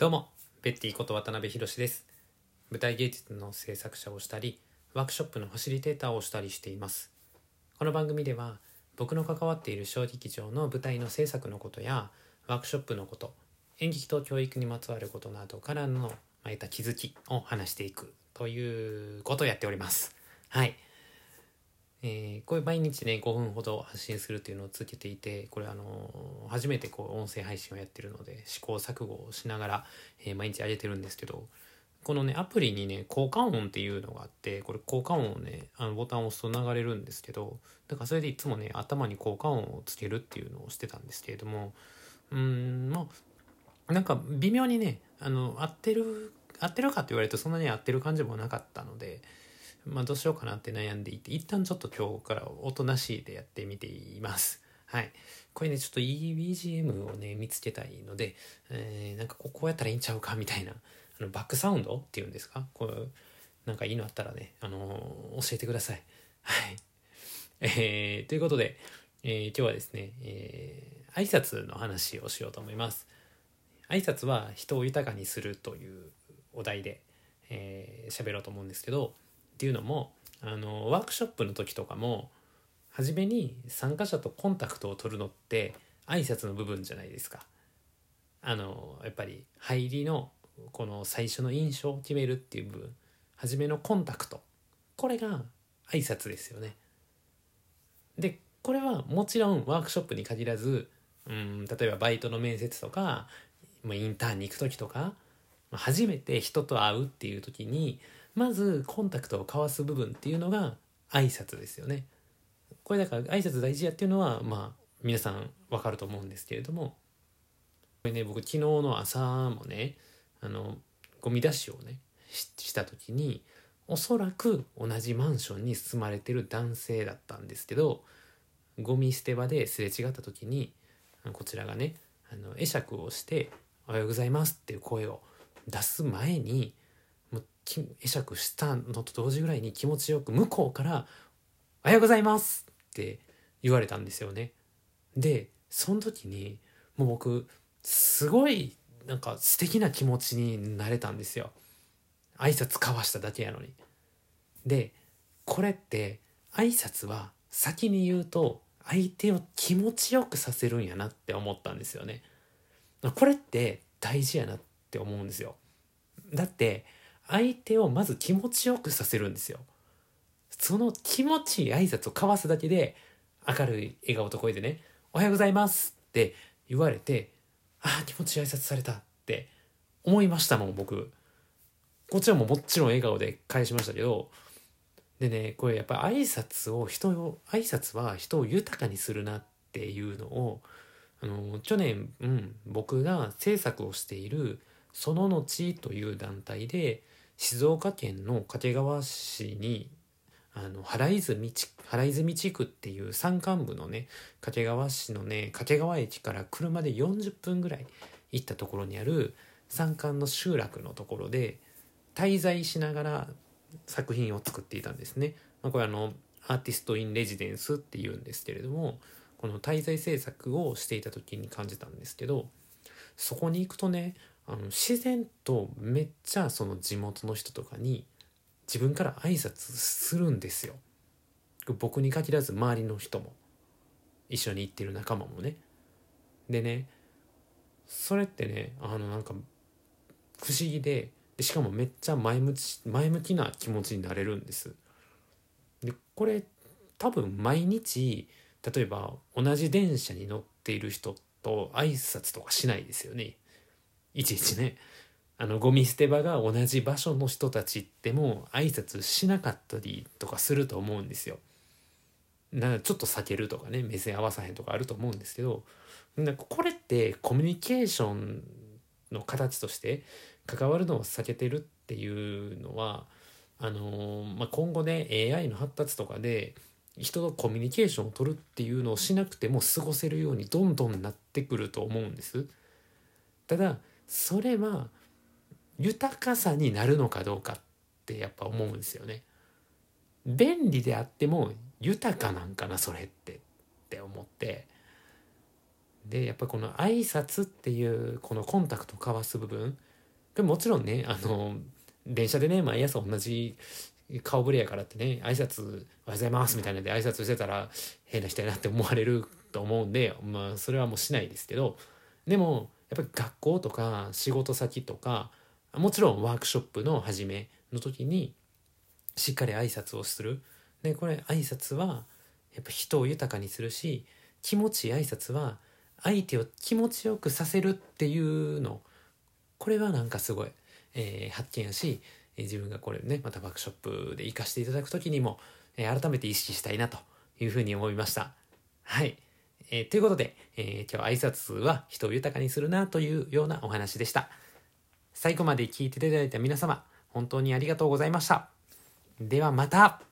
どうもベッティこと渡辺博です。舞台芸術の制作者をしたりワークショップのファシリテーターをしたりしています。この番組では僕の関わっている小劇場の舞台の制作のことやワークショップのこと演劇と教育にまつわることなどからの得た気づきを話していくということをやっております。はい。えー、こういう毎日ね5分ほど発信するっていうのを続けていてこれあのー、初めてこう音声配信をやってるので試行錯誤をしながら、えー、毎日上げてるんですけどこのねアプリにね効果音っていうのがあってこれ効果音をねあのボタンを押すと流れるんですけどだからそれでいつもね頭に効果音をつけるっていうのをしてたんですけれどもうんまあなんか微妙にねあの合ってる合ってるかって言われるとそんなに合ってる感じもなかったのでまあ、どうしようかなって悩んでいて一旦ちょっと今日からおとなしいでやってみています。はい。これね、ちょっといい BGM をね、見つけたいので、えー、なんかこうやったらいいんちゃうかみたいな、あのバックサウンドっていうんですか？こう、なんかいいのあったらね、あのー、教えてください。はい。えー、ということで、えー、今日はですね、えー、挨拶の話をしようと思います。挨拶は人を豊かにするというお題で、えー、喋ろうと思うんですけど、っていうのもあのワークショップの時とかも初めに参加者とコンタクトを取るのって挨拶の部分じゃないですか。あのやっぱり入りのこの最初の印象を決めるっていう部分初めのコンタクトこれが挨拶ですよね。でこれはもちろんワークショップに限らずうん例えばバイトの面接とかインターンに行く時とか初めて人と会うっていう時にまずコンタクトを交わす部分っていうのが挨拶ですよね。これだから挨拶大事やっていうのはまあ皆さんわかると思うんですけれどもこれね僕昨日の朝もねあのゴミ出しをねした時におそらく同じマンションに住まれてる男性だったんですけどゴミ捨て場ですれ違った時にこちらがねあの会釈をして「おはようございます」っていう声を出す前に会釈したのと同時ぐらいに気持ちよく向こうから「おはようございます」って言われたんですよね。でその時にもう僕すごいなんか素敵な気持ちになれたんですよ。挨拶交わしただけやのに。でこれって挨拶は先に言うと相手を気持ちよくさせるんやなって思ったんですよね。これって大事やなって思うんですよ。だって相手をまず気持ちよくさせるんですよ。その気持ちいい挨拶を交わすだけで明るい笑顔と声でね「おはようございます」って言われて「ああ気持ちいい挨拶された」って思いましたもん僕。こっちらももちろん笑顔で返しましたけどでねこれやっぱ挨拶を人を挨拶は人を豊かにするなっていうのをあの去年、うん、僕が制作をしている「そののち」という団体で静岡県の掛川市にあの原泉原泉地区っていう山間部のね掛川市のね掛川駅から車で40分ぐらい行ったところにある山間の集落のところで滞在しながら作品を作っていたんですね。まあ、これあのアーティスト・イン・レジデンスっていうんですけれどもこの滞在制作をしていた時に感じたんですけどそこに行くとねあの自然とめっちゃその地元の人とかに自分から挨拶するんですよ。僕に限らず周りの人も一緒に行ってる仲間もね。でねそれってねあのなんか不思議ででしかもめっちゃ前向き前向きな気持ちになれるんです。でこれ多分毎日例えば同じ電車に乗っている人と挨拶とかしないですよね。いちいちねあのゴミ捨て場が同じ場所の人たちっても挨拶しなかったりとかすると思うんですよ。だからちょっと避けるとかね目線合わさへんとかあると思うんですけどなんかこれってコミュニケーションの形として関わるのを避けてるっていうのはあのー、まあ、今後ね AI の発達とかで人とコミュニケーションを取るっていうのをしなくても過ごせるようにどんどんなってくると思うんです。ただそれは豊かさになるのかどうかってやっぱ思うんですよね。便利であっても豊かなんかなそれってって思ってでやっぱこの挨拶っていうこのコンタクト交わす部分でもちろんねあの電車でね毎朝同じ顔ぶれやからってね挨拶おはようございますみたいなんで挨拶してたら変な人やなって思われると思うんでまあそれはもうしないですけどでもやっぱり学校とか仕事先とかもちろんワークショップの始めの時にしっかり挨拶をする。でこれ挨拶はやっぱ人を豊かにするし気持ちいい挨拶は相手を気持ちよくさせるっていうの。これはなんかすごい、えー、発見やしえ自分がこれねまたワークショップで活かしていただく時にも、えー、改めて意識したいなというふうに思いました。はい、えー、ということで、え今日挨拶は人を豊かにするなというようなお話でした。最後まで聞いていただいた皆様本当にありがとうございました。ではまた。